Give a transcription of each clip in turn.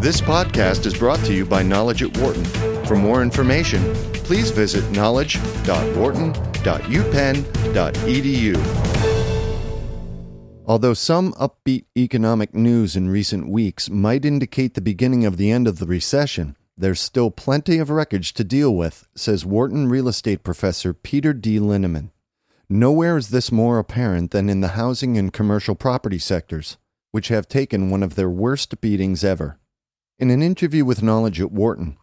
This podcast is brought to you by Knowledge at Wharton. For more information, please visit knowledge.wharton.upenn.edu. Although some upbeat economic news in recent weeks might indicate the beginning of the end of the recession, there's still plenty of wreckage to deal with, says Wharton real estate professor Peter D. Linneman. Nowhere is this more apparent than in the housing and commercial property sectors, which have taken one of their worst beatings ever. In an interview with Knowledge at Wharton,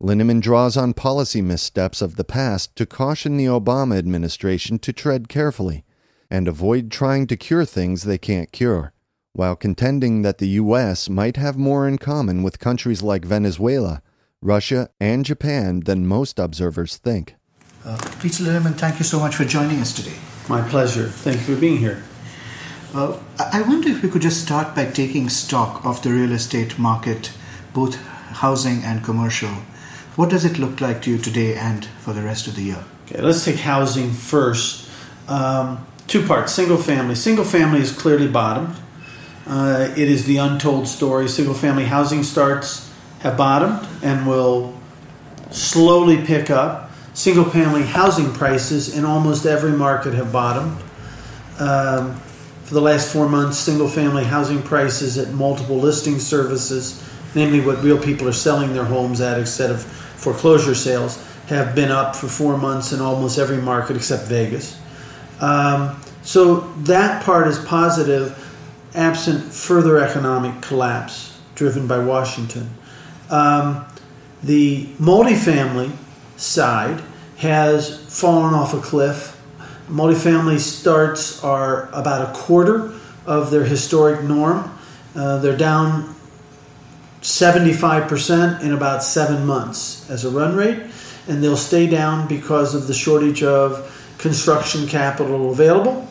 Linneman draws on policy missteps of the past to caution the Obama administration to tread carefully and avoid trying to cure things they can't cure, while contending that the U.S. might have more in common with countries like Venezuela, Russia, and Japan than most observers think. Uh, Peter Linneman, thank you so much for joining us today. My pleasure. Thank you for being here. Uh, I wonder if we could just start by taking stock of the real estate market, both housing and commercial. What does it look like to you today and for the rest of the year? Okay, let's take housing first. Um, two parts single family. Single family is clearly bottomed. Uh, it is the untold story. Single family housing starts have bottomed and will slowly pick up. Single family housing prices in almost every market have bottomed. Um, for the last four months, single family housing prices at multiple listing services, namely what real people are selling their homes at instead of foreclosure sales, have been up for four months in almost every market except Vegas. Um, so that part is positive, absent further economic collapse driven by Washington. Um, the multifamily side has fallen off a cliff. Multifamily starts are about a quarter of their historic norm. Uh, they're down 75% in about seven months as a run rate, and they'll stay down because of the shortage of construction capital available.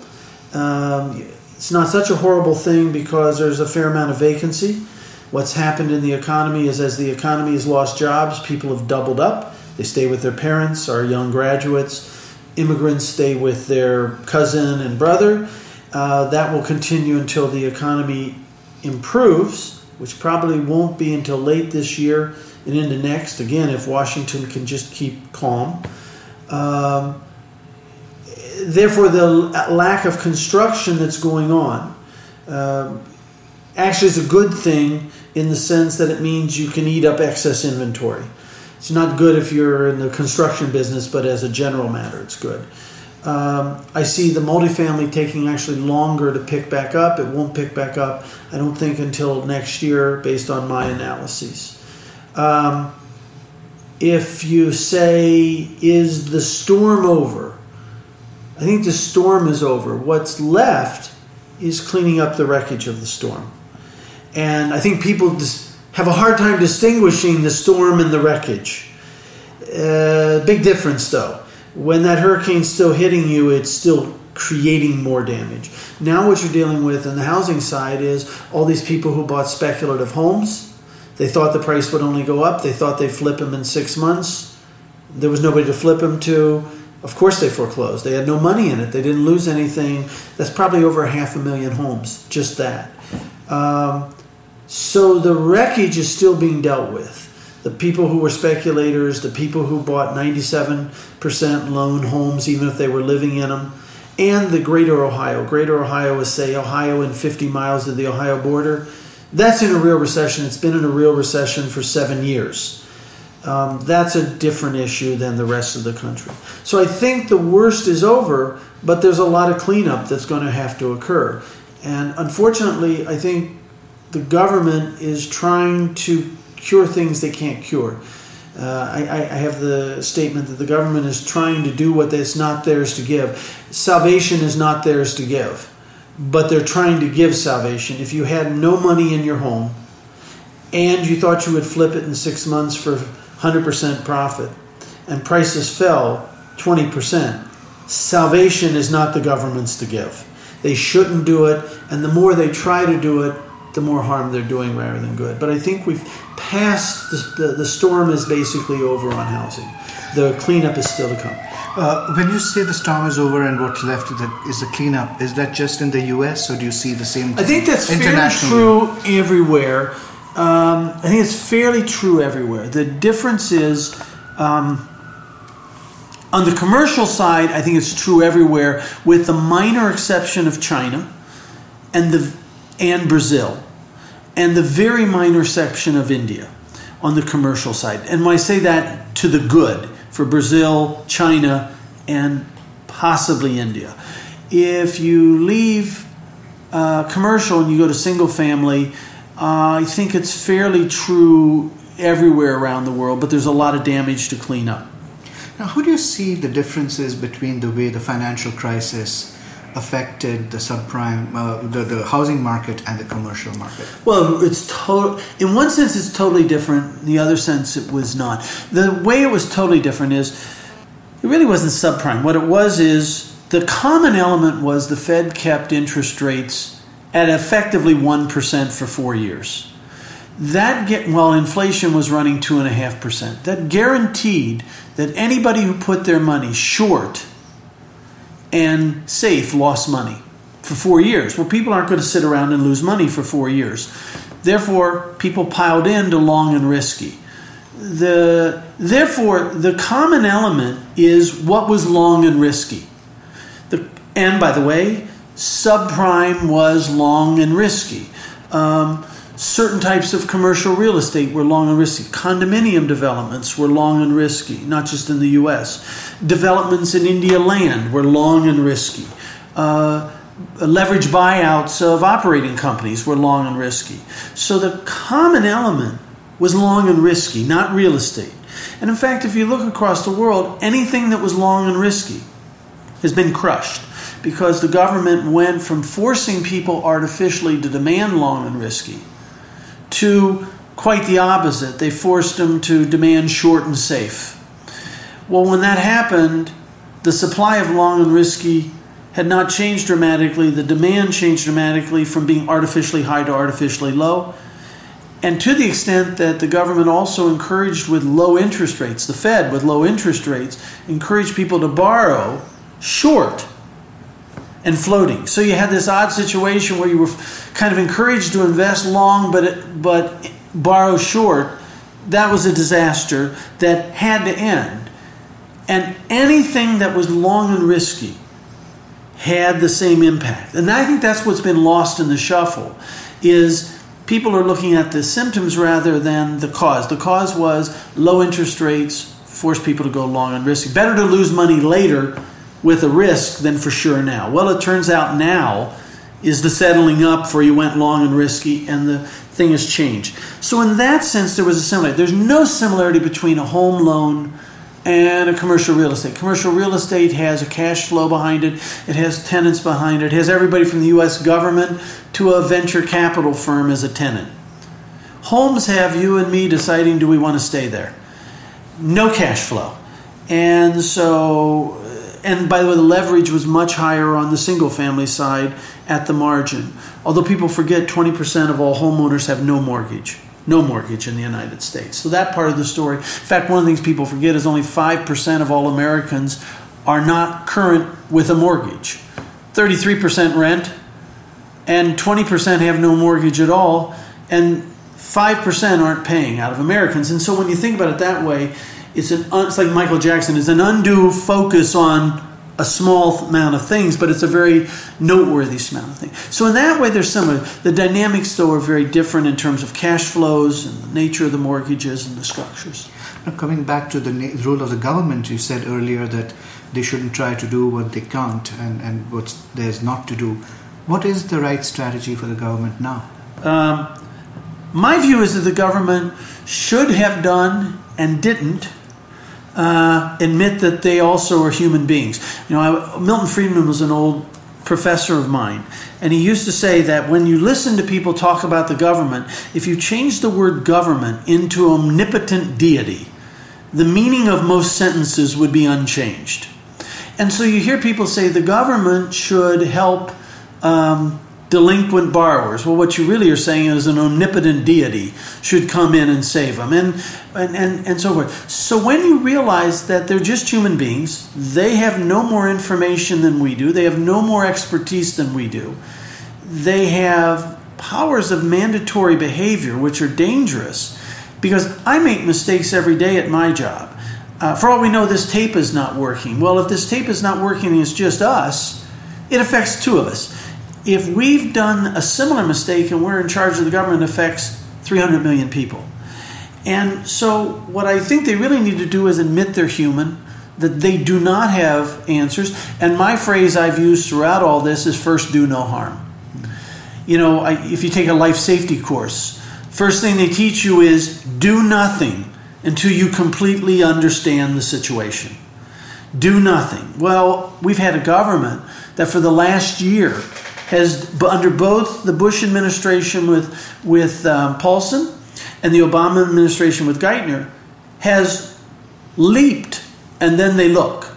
Um, it's not such a horrible thing because there's a fair amount of vacancy. What's happened in the economy is as the economy has lost jobs, people have doubled up. They stay with their parents, our young graduates. Immigrants stay with their cousin and brother. Uh, that will continue until the economy improves, which probably won't be until late this year and into next. Again, if Washington can just keep calm. Um, therefore, the lack of construction that's going on um, actually is a good thing in the sense that it means you can eat up excess inventory. It's not good if you're in the construction business, but as a general matter, it's good. Um, I see the multifamily taking actually longer to pick back up. It won't pick back up, I don't think, until next year, based on my analyses. Um, if you say, is the storm over? I think the storm is over. What's left is cleaning up the wreckage of the storm. And I think people have a hard time distinguishing the storm and the wreckage. Uh, big difference, though. When that hurricane's still hitting you, it's still creating more damage. Now, what you're dealing with on the housing side is all these people who bought speculative homes. They thought the price would only go up. They thought they'd flip them in six months. There was nobody to flip them to. Of course, they foreclosed. They had no money in it. They didn't lose anything. That's probably over half a million homes, just that. Um, so the wreckage is still being dealt with. The people who were speculators, the people who bought 97% loan homes, even if they were living in them, and the greater Ohio. Greater Ohio is, say, Ohio and 50 miles of the Ohio border. That's in a real recession. It's been in a real recession for seven years. Um, that's a different issue than the rest of the country. So I think the worst is over, but there's a lot of cleanup that's going to have to occur. And unfortunately, I think the government is trying to cure things they can't cure. Uh, I, I, have the statement that the government is trying to do what is not theirs to give. Salvation is not theirs to give, but they're trying to give salvation. If you had no money in your home and you thought you would flip it in six months for 100% profit and prices fell 20%, salvation is not the government's to give. They shouldn't do it, and the more they try to do it, the more harm they're doing rather than good. But I think we've passed the, the, the storm is basically over on housing. The cleanup is still to come. Uh, when you say the storm is over and what's left is the, is the cleanup, is that just in the U.S. or do you see the same? I think that's fairly true everywhere. Um, I think it's fairly true everywhere. The difference is um, on the commercial side, I think it's true everywhere, with the minor exception of China and the and Brazil, and the very minor section of India on the commercial side. And I say that to the good for Brazil, China, and possibly India, if you leave uh, commercial and you go to single family, uh, I think it's fairly true everywhere around the world, but there's a lot of damage to clean up. Now, how do you see the differences between the way the financial crisis affected the subprime, uh, the, the housing market and the commercial market? Well, it's total. In one sense, it's totally different. In the other sense, it was not. The way it was totally different is it really wasn't subprime. What it was is the common element was the Fed kept interest rates at effectively one percent for four years. That get while inflation was running two and a half percent. That guaranteed that anybody who put their money short and safe lost money for four years. Well, people aren't going to sit around and lose money for four years. Therefore, people piled into long and risky. The, therefore, the common element is what was long and risky. The, and by the way, subprime was long and risky. Um, certain types of commercial real estate were long and risky. Condominium developments were long and risky, not just in the US. Developments in India land were long and risky. Uh, leverage buyouts of operating companies were long and risky. So the common element was long and risky, not real estate. And in fact, if you look across the world, anything that was long and risky has been crushed because the government went from forcing people artificially to demand long and risky to quite the opposite. They forced them to demand short and safe. Well, when that happened, the supply of long and risky had not changed dramatically. The demand changed dramatically from being artificially high to artificially low. And to the extent that the government also encouraged with low interest rates, the Fed with low interest rates, encouraged people to borrow short and floating. So you had this odd situation where you were kind of encouraged to invest long but but borrow short. That was a disaster that had to end. And anything that was long and risky had the same impact. And I think that's what's been lost in the shuffle is people are looking at the symptoms rather than the cause. The cause was low interest rates forced people to go long and risky. Better to lose money later with a risk than for sure now. Well, it turns out now is the settling up for you went long and risky and the thing has changed. So in that sense there was a similarity. There's no similarity between a home loan and a commercial real estate. Commercial real estate has a cash flow behind it. It has tenants behind it. It has everybody from the US government to a venture capital firm as a tenant. Homes have you and me deciding do we want to stay there. No cash flow. And so and by the way, the leverage was much higher on the single family side at the margin. Although people forget 20% of all homeowners have no mortgage. No mortgage in the United States. So that part of the story. In fact, one of the things people forget is only 5% of all Americans are not current with a mortgage. 33% rent, and 20% have no mortgage at all, and 5% aren't paying out of Americans. And so when you think about it that way, it's an it's like Michael Jackson. It's an undue focus on a small amount of things, but it's a very noteworthy amount of things. So in that way, they're similar. The dynamics, though, are very different in terms of cash flows and the nature of the mortgages and the structures. Now, coming back to the role of the government, you said earlier that they shouldn't try to do what they can't and, and what there's not to do. What is the right strategy for the government now? Um, my view is that the government should have done and didn't uh, admit that they also are human beings. You know, I, Milton Friedman was an old professor of mine, and he used to say that when you listen to people talk about the government, if you change the word government into omnipotent deity, the meaning of most sentences would be unchanged. And so you hear people say the government should help um, delinquent borrowers. Well, what you really are saying is an omnipotent deity should come in and save them, and, and, and, and so forth. So when you realize that they're just human beings, they have no more information than we do, they have no more expertise than we do, they have powers of mandatory behavior, which are dangerous, because I make mistakes every day at my job. Uh, for all we know, this tape is not working. Well, if this tape is not working and it's just us, it affects two of us. If we've done a similar mistake and we're in charge of the government, affects 300 million people. And so, what I think they really need to do is admit they're human, that they do not have answers. And my phrase I've used throughout all this is first, do no harm. You know, I, if you take a life safety course, first thing they teach you is do nothing until you completely understand the situation. Do nothing. Well, we've had a government that for the last year has, under both the Bush administration with, with um, Paulson and the Obama administration with Geithner, has leaped and then they look.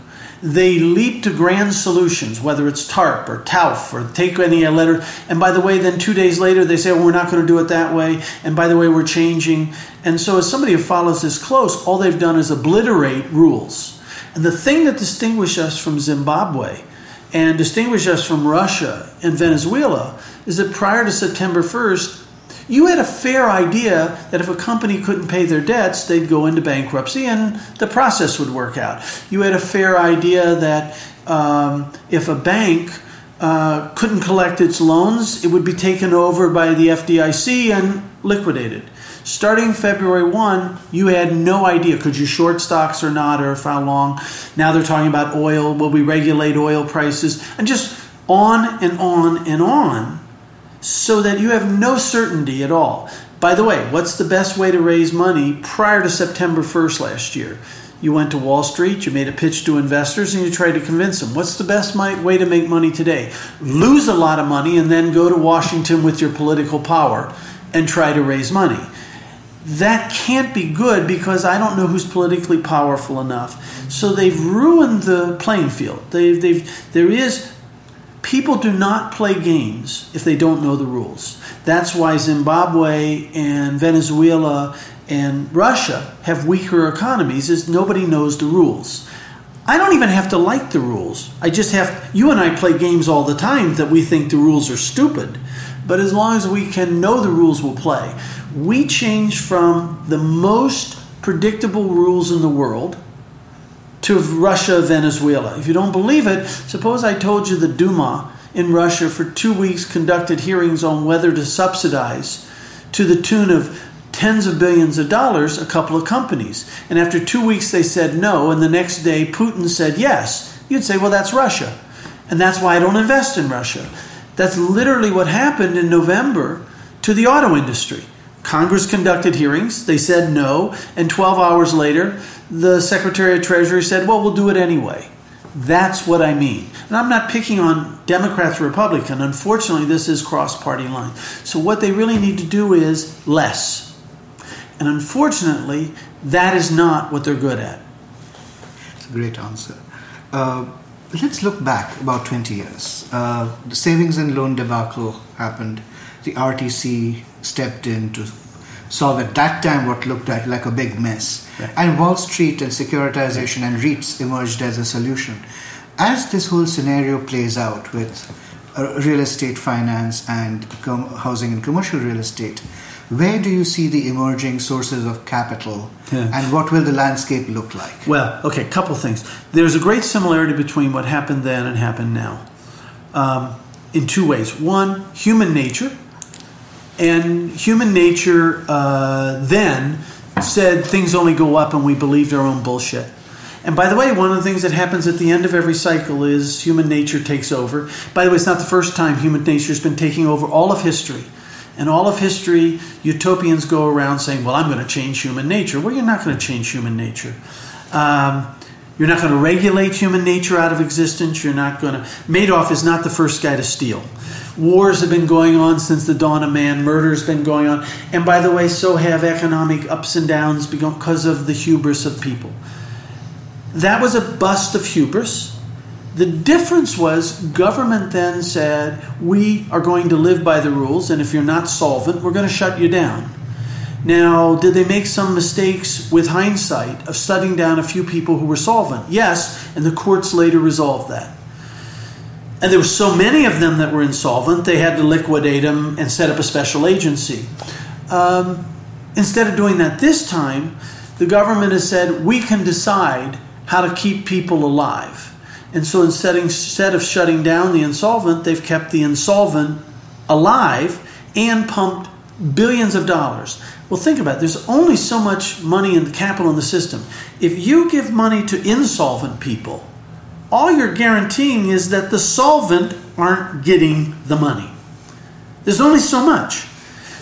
They leap to grand solutions, whether it's TARP or TALF or take any letter. And by the way, then two days later they say, oh, we're not going to do it that way. And by the way, we're changing. And so, as somebody who follows this close, all they've done is obliterate rules. And the thing that distinguishes us from Zimbabwe and distinguish us from Russia and Venezuela is that prior to September 1st, you had a fair idea that if a company couldn't pay their debts, they'd go into bankruptcy and the process would work out. You had a fair idea that um, if a bank uh, couldn't collect its loans, it would be taken over by the FDIC and liquidated. Starting February 1, you had no idea could you short stocks or not, or for how long. Now they're talking about oil. Will we regulate oil prices? And just on and on and on so that you have no certainty at all. By the way, what's the best way to raise money prior to September 1st last year? You went to Wall Street, you made a pitch to investors, and you tried to convince them. What's the best way to make money today? Lose a lot of money and then go to Washington with your political power and try to raise money. That can't be good because I don't know who's politically powerful enough. So they've ruined the playing field. They've, they've, there is People do not play games if they don't know the rules. That's why Zimbabwe and Venezuela and Russia have weaker economies is nobody knows the rules. I don't even have to like the rules. I just have you and I play games all the time that we think the rules are stupid. But as long as we can know the rules we'll play. We change from the most predictable rules in the world to Russia, Venezuela. If you don't believe it, suppose I told you the Duma in Russia for two weeks conducted hearings on whether to subsidize to the tune of tens of billions of dollars a couple of companies. And after two weeks they said no, and the next day Putin said yes. You'd say, well, that's Russia. And that's why I don't invest in Russia. That's literally what happened in November to the auto industry. Congress conducted hearings, they said no, and 12 hours later, the Secretary of Treasury said, well, we'll do it anyway. That's what I mean. And I'm not picking on Democrats, or Republican. Unfortunately, this is cross party line. So what they really need to do is less. And unfortunately, that is not what they're good at. It's a great answer. Uh, let's look back about 20 years. Uh, the savings and loan debacle happened. The RTC stepped in to solve at that time what looked like, like a big mess. Right. And Wall Street and securitization and REITs emerged as a solution. As this whole scenario plays out with uh, real estate finance and com- housing and commercial real estate, where do you see the emerging sources of capital yeah. and what will the landscape look like? Well, okay, a couple things. There's a great similarity between what happened then and happened now um, in two ways. One, human nature and human nature uh, then said things only go up and we believed our own bullshit. And by the way, one of the things that happens at the end of every cycle is human nature takes over. By the way, it's not the first time human nature has been taking over all of history. And all of history, utopians go around saying, Well, I'm going to change human nature. Well, you're not going to change human nature. Um, you're not going to regulate human nature out of existence. You're not going to. Madoff is not the first guy to steal. Wars have been going on since the dawn of man. Murder's been going on. And by the way, so have economic ups and downs because of the hubris of people. That was a bust of hubris. The difference was government then said, we are going to live by the rules, and if you're not solvent, we're going to shut you down. Now, did they make some mistakes with hindsight of shutting down a few people who were solvent? Yes, and the courts later resolved that. and there were so many of them that were insolvent, they had to liquidate them and set up a special agency. Um, instead of doing that this time, the government has said we can decide how to keep people alive. And so instead, instead of shutting down the insolvent, they've kept the insolvent alive and pumped billions of dollars. Well, think about it. There's only so much money and capital in the system. If you give money to insolvent people, all you're guaranteeing is that the solvent aren't getting the money. There's only so much.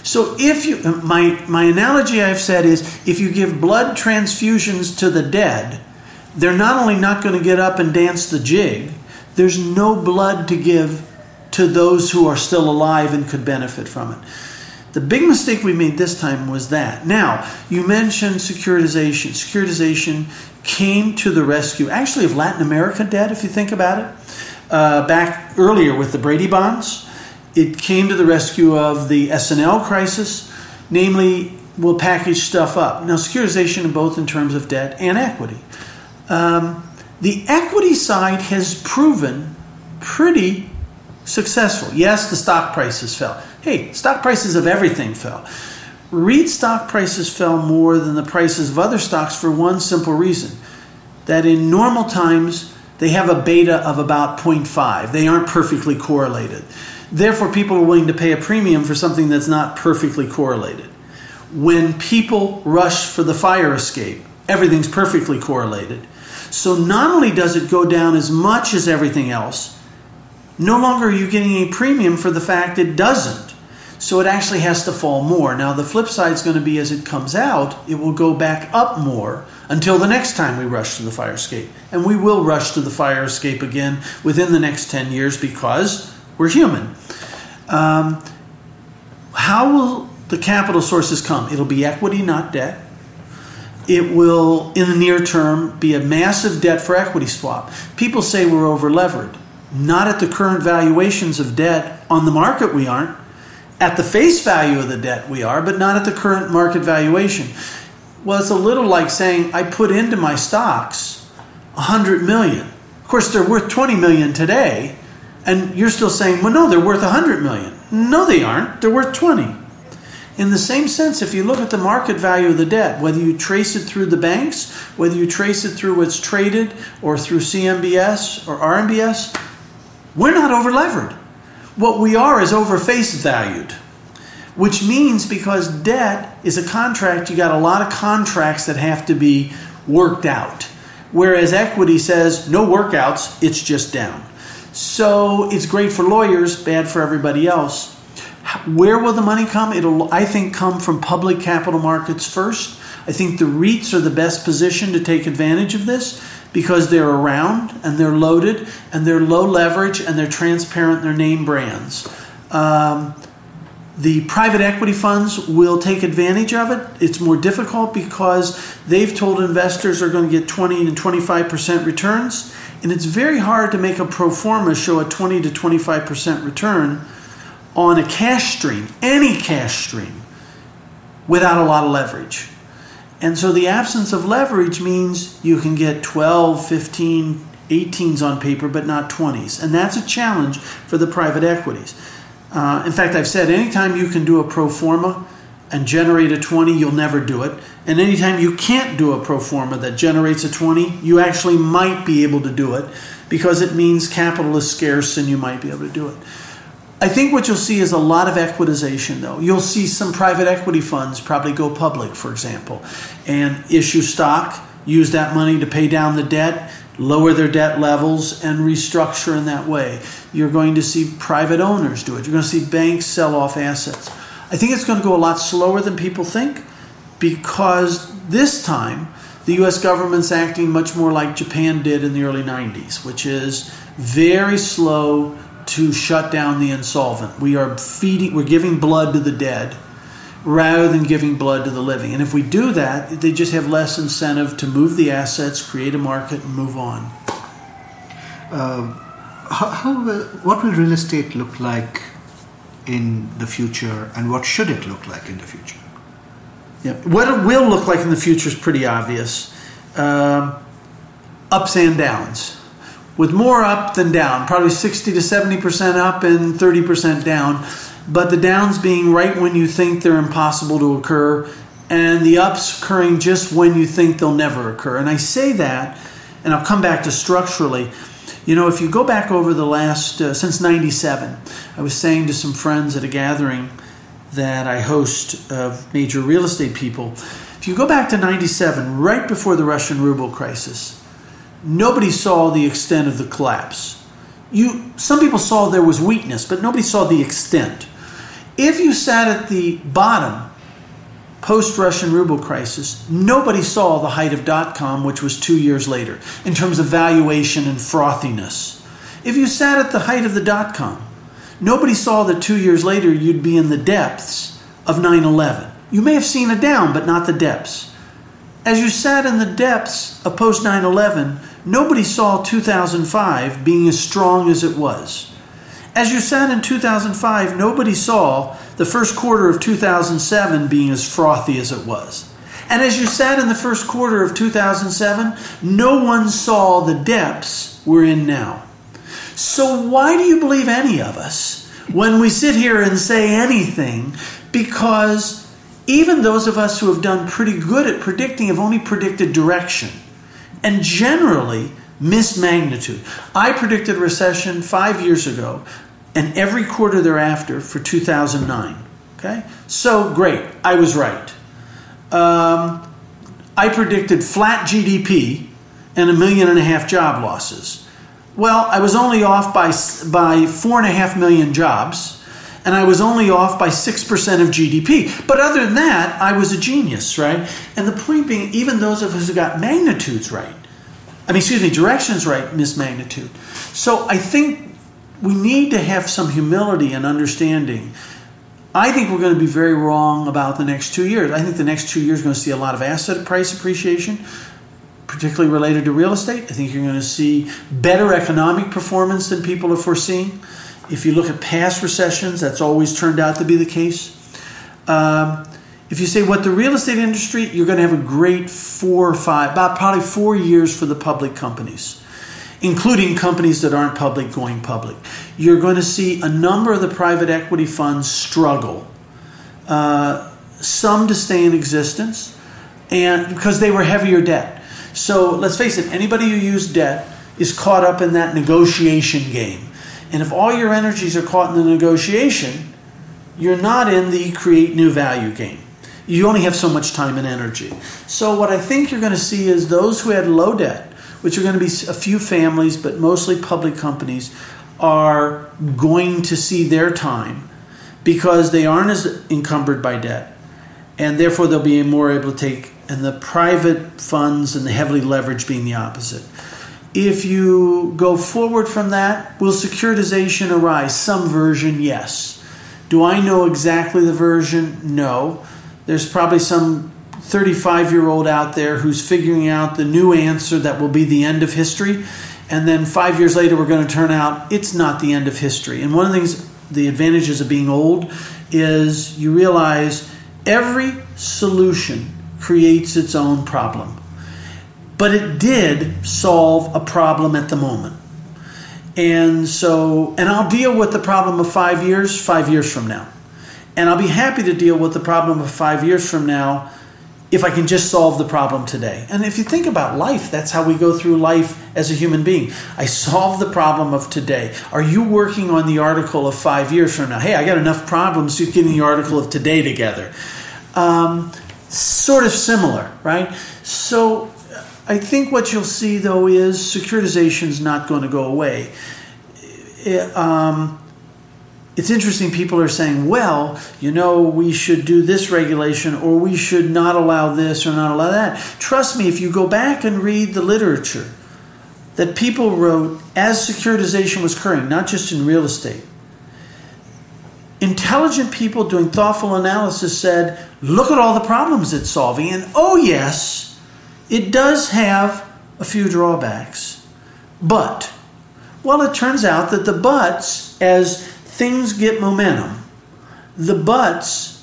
So if you uh, my my analogy I've said is if you give blood transfusions to the dead, they're not only not going to get up and dance the jig, there's no blood to give to those who are still alive and could benefit from it. The big mistake we made this time was that. Now, you mentioned securitization. Securitization came to the rescue, actually, of Latin America debt, if you think about it. Uh, back earlier with the Brady bonds, it came to the rescue of the S&L crisis, namely, we'll package stuff up. Now, securitization, both in terms of debt and equity. Um, the equity side has proven pretty successful. Yes, the stock prices fell. Hey, stock prices of everything fell. REIT stock prices fell more than the prices of other stocks for one simple reason that in normal times they have a beta of about 0.5. They aren't perfectly correlated. Therefore, people are willing to pay a premium for something that's not perfectly correlated. When people rush for the fire escape, everything's perfectly correlated. So not only does it go down as much as everything else, no longer are you getting a premium for the fact it doesn't. So it actually has to fall more. Now, the flip side is going to be as it comes out, it will go back up more until the next time we rush to the fire escape. And we will rush to the fire escape again within the next 10 years because we're human. Um, how will the capital sources come? It'll be equity, not debt. It will, in the near term, be a massive debt for equity swap. People say we're over levered. Not at the current valuations of debt on the market, we aren't. At the face value of the debt, we are, but not at the current market valuation. Well, it's a little like saying I put into my stocks 100 million. Of course, they're worth 20 million today, and you're still saying, well, no, they're worth 100 million. No, they aren't. They're worth 20. In the same sense, if you look at the market value of the debt, whether you trace it through the banks, whether you trace it through what's traded or through CMBS or RMBS, we're not over levered. What we are is over face valued, which means because debt is a contract, you got a lot of contracts that have to be worked out. Whereas equity says no workouts, it's just down. So it's great for lawyers, bad for everybody else. Where will the money come? It'll, I think, come from public capital markets first. I think the REITs are the best position to take advantage of this because they're around and they're loaded and they're low leverage and they're transparent, they're name brands. Um, the private equity funds will take advantage of it. It's more difficult because they've told investors are going to get 20 and 25% returns. And it's very hard to make a pro forma show a 20 to 25% return on a cash stream, any cash stream, without a lot of leverage. And so the absence of leverage means you can get 12, 15, 18s on paper, but not 20s. And that's a challenge for the private equities. Uh, in fact, I've said anytime you can do a pro forma and generate a 20, you'll never do it. And anytime you can't do a pro forma that generates a 20, you actually might be able to do it because it means capital is scarce and you might be able to do it. I think what you'll see is a lot of equitization, though. You'll see some private equity funds probably go public, for example, and issue stock, use that money to pay down the debt, lower their debt levels, and restructure in that way. You're going to see private owners do it. You're going to see banks sell off assets. I think it's going to go a lot slower than people think because this time the US government's acting much more like Japan did in the early 90s, which is very slow to shut down the insolvent. We are feeding, we're giving blood to the dead rather than giving blood to the living. And if we do that, they just have less incentive to move the assets, create a market, and move on. Uh, how, how will, what will real estate look like in the future, and what should it look like in the future? Yeah. What it will look like in the future is pretty obvious. Um, ups and downs with more up than down, probably 60 to 70% up and 30% down. But the downs being right when you think they're impossible to occur, and the ups occurring just when you think they'll never occur. And I say that, and I'll come back to structurally. You know, if you go back over the last, uh, since 97, I was saying to some friends at a gathering that I host of major real estate people. If you go back to 97, right before the Russian ruble crisis, nobody saw the extent of the collapse. You, some people saw there was weakness, but nobody saw the extent. If you sat at the bottom post Russian ruble crisis, nobody saw the height of dot com, which was two years later, in terms of valuation and frothiness. If you sat at the height of the dot com, nobody saw that two years later you'd be in the depths of 9 11. You may have seen a down, but not the depths. As you sat in the depths of post 9 11, nobody saw 2005 being as strong as it was. As you sat in 2005, nobody saw the first quarter of 2007 being as frothy as it was. And as you sat in the first quarter of 2007, no one saw the depths we're in now. So, why do you believe any of us when we sit here and say anything? Because even those of us who have done pretty good at predicting have only predicted direction and generally miss magnitude. I predicted a recession five years ago and every quarter thereafter for 2009. Okay? So, great, I was right. Um, I predicted flat GDP and a million and a half job losses. Well, I was only off by, by four and a half million jobs, and I was only off by 6% of GDP. But other than that, I was a genius, right? And the point being, even those of us who got magnitudes right, I mean, excuse me, directions right, miss magnitude. So I think we need to have some humility and understanding. I think we're going to be very wrong about the next two years. I think the next two years are going to see a lot of asset price appreciation particularly related to real estate. I think you're going to see better economic performance than people are foreseeing. If you look at past recessions, that's always turned out to be the case. Um, if you say what the real estate industry, you're going to have a great four or five, about probably four years for the public companies, including companies that aren't public going public. You're going to see a number of the private equity funds struggle, uh, some to stay in existence, and because they were heavier debt. So let's face it, anybody who used debt is caught up in that negotiation game. And if all your energies are caught in the negotiation, you're not in the create new value game. You only have so much time and energy. So, what I think you're going to see is those who had low debt, which are going to be a few families, but mostly public companies, are going to see their time because they aren't as encumbered by debt. And therefore, they'll be more able to take and the private funds and the heavily leveraged being the opposite. If you go forward from that, will securitization arise? Some version, yes. Do I know exactly the version? No. There's probably some 35 year old out there who's figuring out the new answer that will be the end of history. And then five years later, we're going to turn out it's not the end of history. And one of the things, the advantages of being old, is you realize every solution creates its own problem. But it did solve a problem at the moment. And so, and I'll deal with the problem of five years, five years from now. And I'll be happy to deal with the problem of five years from now if I can just solve the problem today. And if you think about life, that's how we go through life as a human being. I solve the problem of today. Are you working on the article of five years from now? Hey, I got enough problems to get the article of today together. Um, sort of similar, right? So I think what you'll see though is securitization is not going to go away. It, um, it's interesting, people are saying, well, you know, we should do this regulation or we should not allow this or not allow that. Trust me, if you go back and read the literature that people wrote as securitization was occurring, not just in real estate, intelligent people doing thoughtful analysis said, look at all the problems it's solving. And oh, yes, it does have a few drawbacks. But, well, it turns out that the buts, as things get momentum, the buts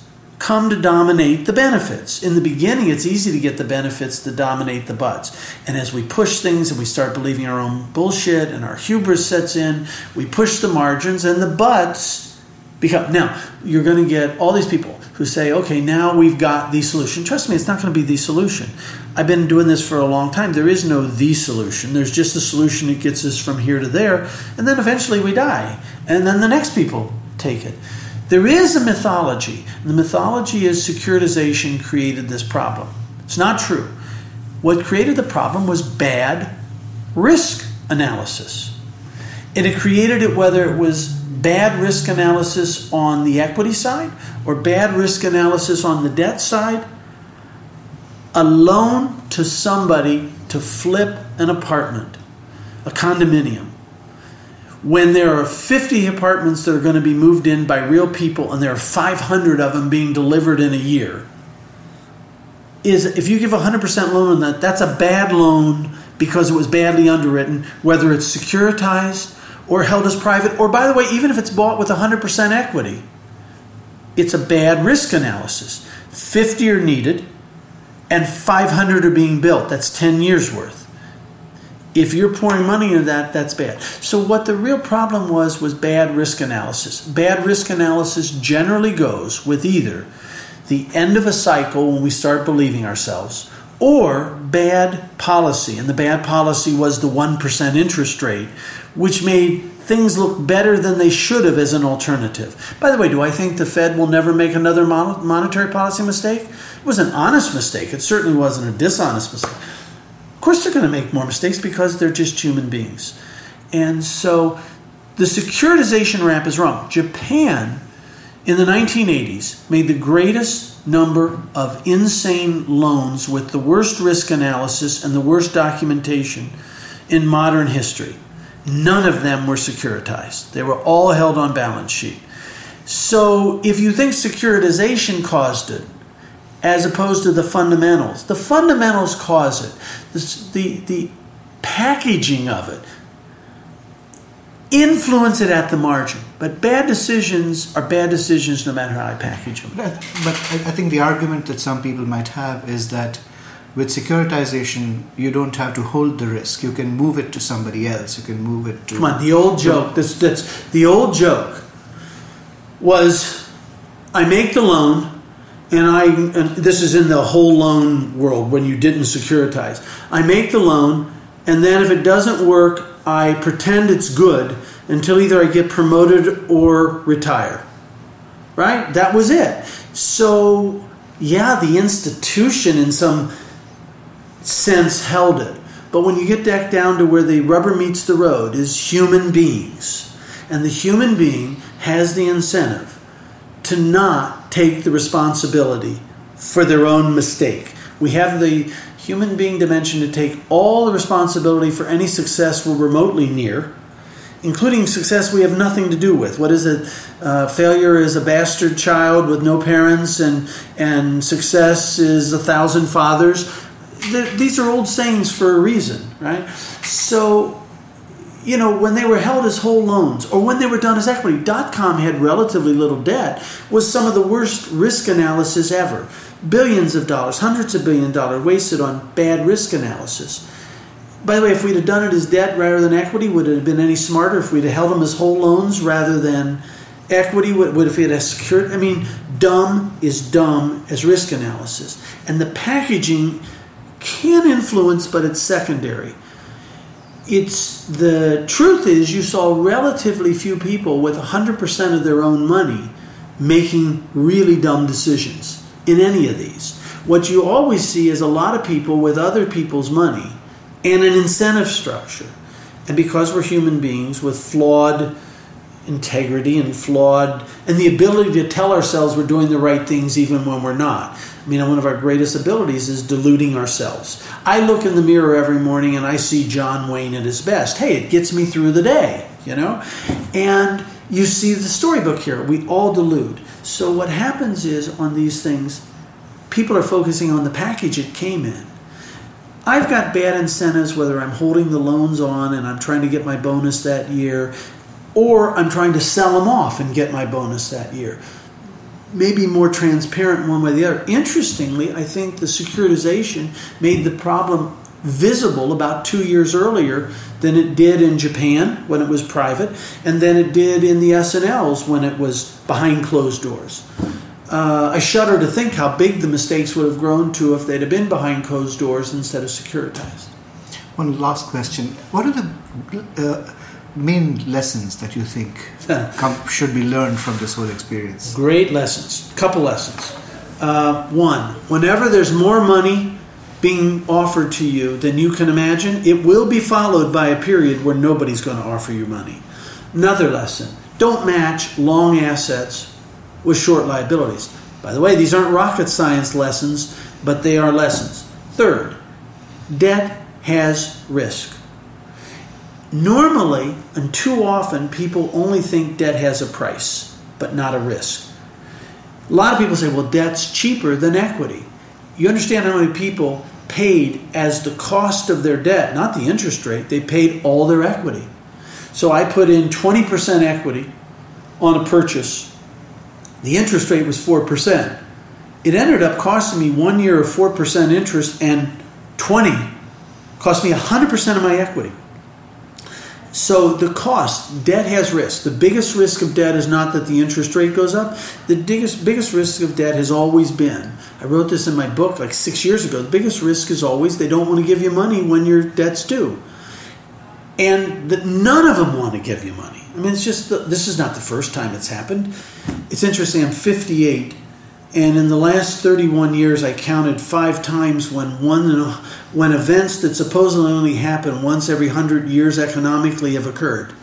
come to dominate the benefits. In the beginning, it's easy to get the benefits to dominate the buts. And as we push things and we start believing our own bullshit and our hubris sets in, we push the margins and the buts become. Now, you're going to get all these people who say, okay, now we've got the solution. Trust me, it's not going to be the solution. I've been doing this for a long time. There is no the solution. There's just a solution that gets us from here to there. And then eventually we die. And then the next people take it. There is a mythology. The mythology is securitization created this problem. It's not true. What created the problem was bad risk analysis. And it created it whether it was bad risk analysis on the equity side or bad risk analysis on the debt side. A loan to somebody to flip an apartment, a condominium, when there are 50 apartments that are going to be moved in by real people and there are 500 of them being delivered in a year is if you give a 100% loan on that that's a bad loan because it was badly underwritten whether it's securitized or held as private or by the way even if it's bought with 100% equity it's a bad risk analysis. 50 are needed and 500 are being built that's 10 years worth if you're pouring money into that, that's bad. So what the real problem was was bad risk analysis. Bad risk analysis generally goes with either the end of a cycle when we start believing ourselves or bad policy. And the bad policy was the 1% interest rate, which made things look better than they should have as an alternative. By the way, do I think the Fed will never make another monetary policy mistake? It was an honest mistake. It certainly wasn't a dishonest mistake. Of course, they're going to make more mistakes because they're just human beings. And so the securitization ramp is wrong. Japan in the 1980s made the greatest number of insane loans with the worst risk analysis and the worst documentation in modern history. None of them were securitized, they were all held on balance sheet. So if you think securitization caused it, as opposed to the fundamentals. The fundamentals cause it. the, the packaging of it influence it at the margin. But bad decisions are bad decisions no matter how I package them. But, but I think the argument that some people might have is that with securitization, you don't have to hold the risk. You can move it to somebody else. You can move it to. Come on, the old joke. This, that's the old joke was, I make the loan, and I and this is in the whole loan world when you didn't securitize. I make the loan, and then if it doesn't work, I pretend it's good until either I get promoted or retire. Right? That was it. So yeah, the institution in some sense held it. But when you get back down to where the rubber meets the road is human beings. And the human being has the incentive to not take the responsibility for their own mistake. We have the human being dimension to take all the responsibility for any success we're remotely near, including success we have nothing to do with. What is it? Uh, failure is a bastard child with no parents, and, and success is a thousand fathers. these are old sayings for a reason, right? So you know, when they were held as whole loans or when they were done as equity, dot com had relatively little debt, was some of the worst risk analysis ever. Billions of dollars, hundreds of billion dollars wasted on bad risk analysis. By the way, if we'd have done it as debt rather than equity, would it have been any smarter if we'd have held them as whole loans rather than equity? Would, would if it had secured? I mean, dumb is dumb as risk analysis. And the packaging can influence, but it's secondary it's the truth is you saw relatively few people with 100% of their own money making really dumb decisions in any of these. What you always see is a lot of people with other people's money and an incentive structure. And because we're human beings with flawed integrity and flawed and the ability to tell ourselves we're doing the right things even when we're not. I mean, one of our greatest abilities is deluding ourselves. I look in the mirror every morning and I see John Wayne at his best. Hey, it gets me through the day, you know? And you see the storybook here. We all delude. So what happens is on these things, people are focusing on the package it came in. I've got bad incentives whether I'm holding the loans on and I'm trying to get my bonus that year or I'm trying to sell them off and get my bonus that year maybe more transparent one way or the other. Interestingly, I think the securitization made the problem visible about two years earlier than it did in Japan when it was private, and then it did in the S&Ls when it was behind closed doors. Uh, I shudder to think how big the mistakes would have grown to if they'd have been behind closed doors instead of securitized. One last question: What are the uh, main lessons that you think come, should be learned from this whole experience? Great lessons. Couple lessons. Uh, one: Whenever there's more money being offered to you than you can imagine, it will be followed by a period where nobody's going to offer you money. Another lesson don't match long assets with short liabilities. By the way, these aren't rocket science lessons, but they are lessons. Third, debt has risk. Normally, and too often, people only think debt has a price, but not a risk. A lot of people say, well, debt's cheaper than equity. You understand how many people paid as the cost of their debt, not the interest rate, they paid all their equity. So I put in 20% equity on a purchase. The interest rate was 4%. It ended up costing me one year of 4% interest and 20 cost me 100% of my equity. So the cost, debt has risk. The biggest risk of debt is not that the interest rate goes up. The biggest biggest risk of debt has always been. I wrote this in my book like six years ago. The biggest risk is always they don't want to give you money when your debt's due, and that none of them want to give you money. I mean, it's just the, this is not the first time it's happened. It's interesting. I'm 58, and in the last 31 years, I counted five times when one when events that supposedly only happen once every hundred years economically have occurred.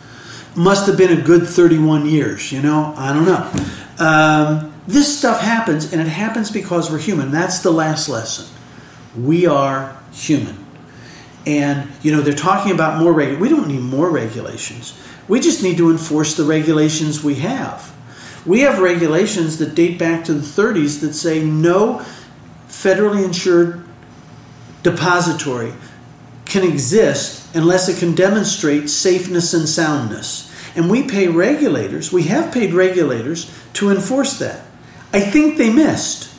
Must have been a good 31 years, you know? I don't know. Um, this stuff happens, and it happens because we're human. That's the last lesson. We are human. And, you know, they're talking about more regulations. We don't need more regulations. We just need to enforce the regulations we have. We have regulations that date back to the 30s that say no federally insured depository can exist unless it can demonstrate safeness and soundness. And we pay regulators, we have paid regulators to enforce that. I think they missed.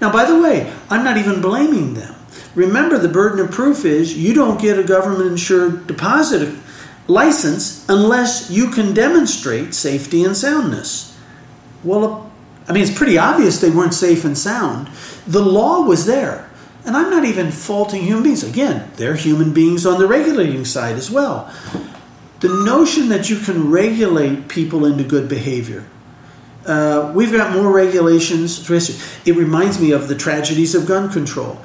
Now, by the way, I'm not even blaming them. Remember, the burden of proof is you don't get a government insured deposit license unless you can demonstrate safety and soundness. Well, I mean, it's pretty obvious they weren't safe and sound. The law was there. And I'm not even faulting human beings. Again, they're human beings on the regulating side as well. The notion that you can regulate people into good behavior. Uh, we've got more regulations. It reminds me of the tragedies of gun control.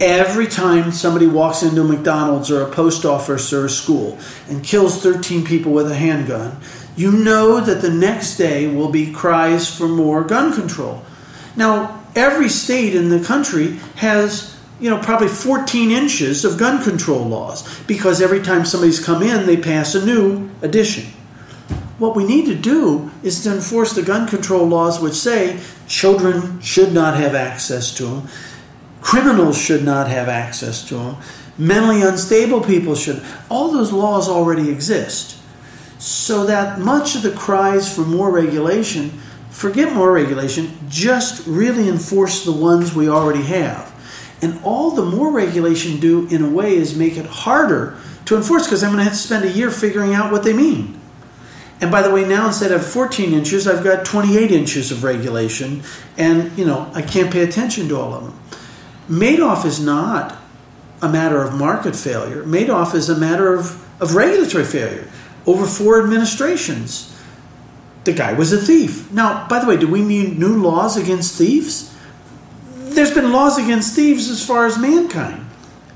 Every time somebody walks into a McDonald's or a post office or a school and kills 13 people with a handgun, you know that the next day will be cries for more gun control. Now, every state in the country has you know, probably 14 inches of gun control laws because every time somebody's come in, they pass a new addition. What we need to do is to enforce the gun control laws which say children should not have access to them, criminals should not have access to them, mentally unstable people should. All those laws already exist. So that much of the cries for more regulation, forget more regulation, just really enforce the ones we already have. And all the more regulation do in a way is make it harder to enforce because I'm going to have to spend a year figuring out what they mean. And by the way, now instead of 14 inches, I've got 28 inches of regulation, and you know I can't pay attention to all of them. Madoff is not a matter of market failure. Madoff is a matter of, of regulatory failure. Over four administrations, the guy was a thief. Now, by the way, do we need new laws against thieves? there's been laws against thieves as far as mankind,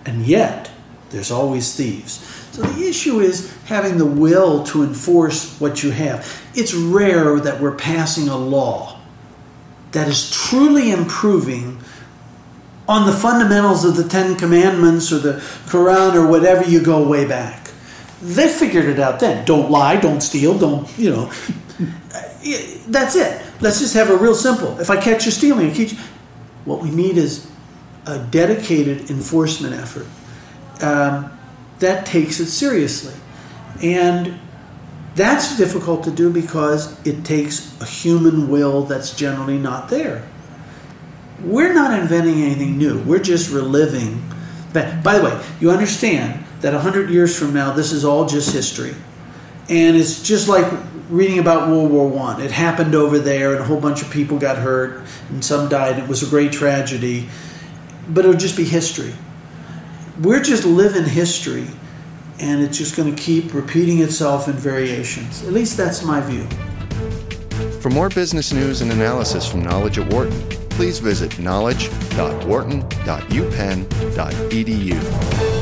and yet there's always thieves. So the issue is having the will to enforce what you have. It's rare that we're passing a law that is truly improving on the fundamentals of the Ten Commandments or the Quran or whatever you go way back. They figured it out then. Don't lie, don't steal, don't, you know. That's it. Let's just have a real simple. If I catch you stealing, I catch you, what we need is a dedicated enforcement effort um, that takes it seriously. And That's difficult to do because it takes a human will that's generally not there. We're not inventing anything new. We're just reliving. But by the way, you understand that 100 years from now, this is all just history. And it's just like reading about World War One. It happened over there, and a whole bunch of people got hurt, and some died. It was a great tragedy, but it'll just be history. We're just living history, and it's just going to keep repeating itself in variations. At least that's my view. For more business news and analysis from Knowledge at Wharton, please visit knowledge.wharton.upenn.edu.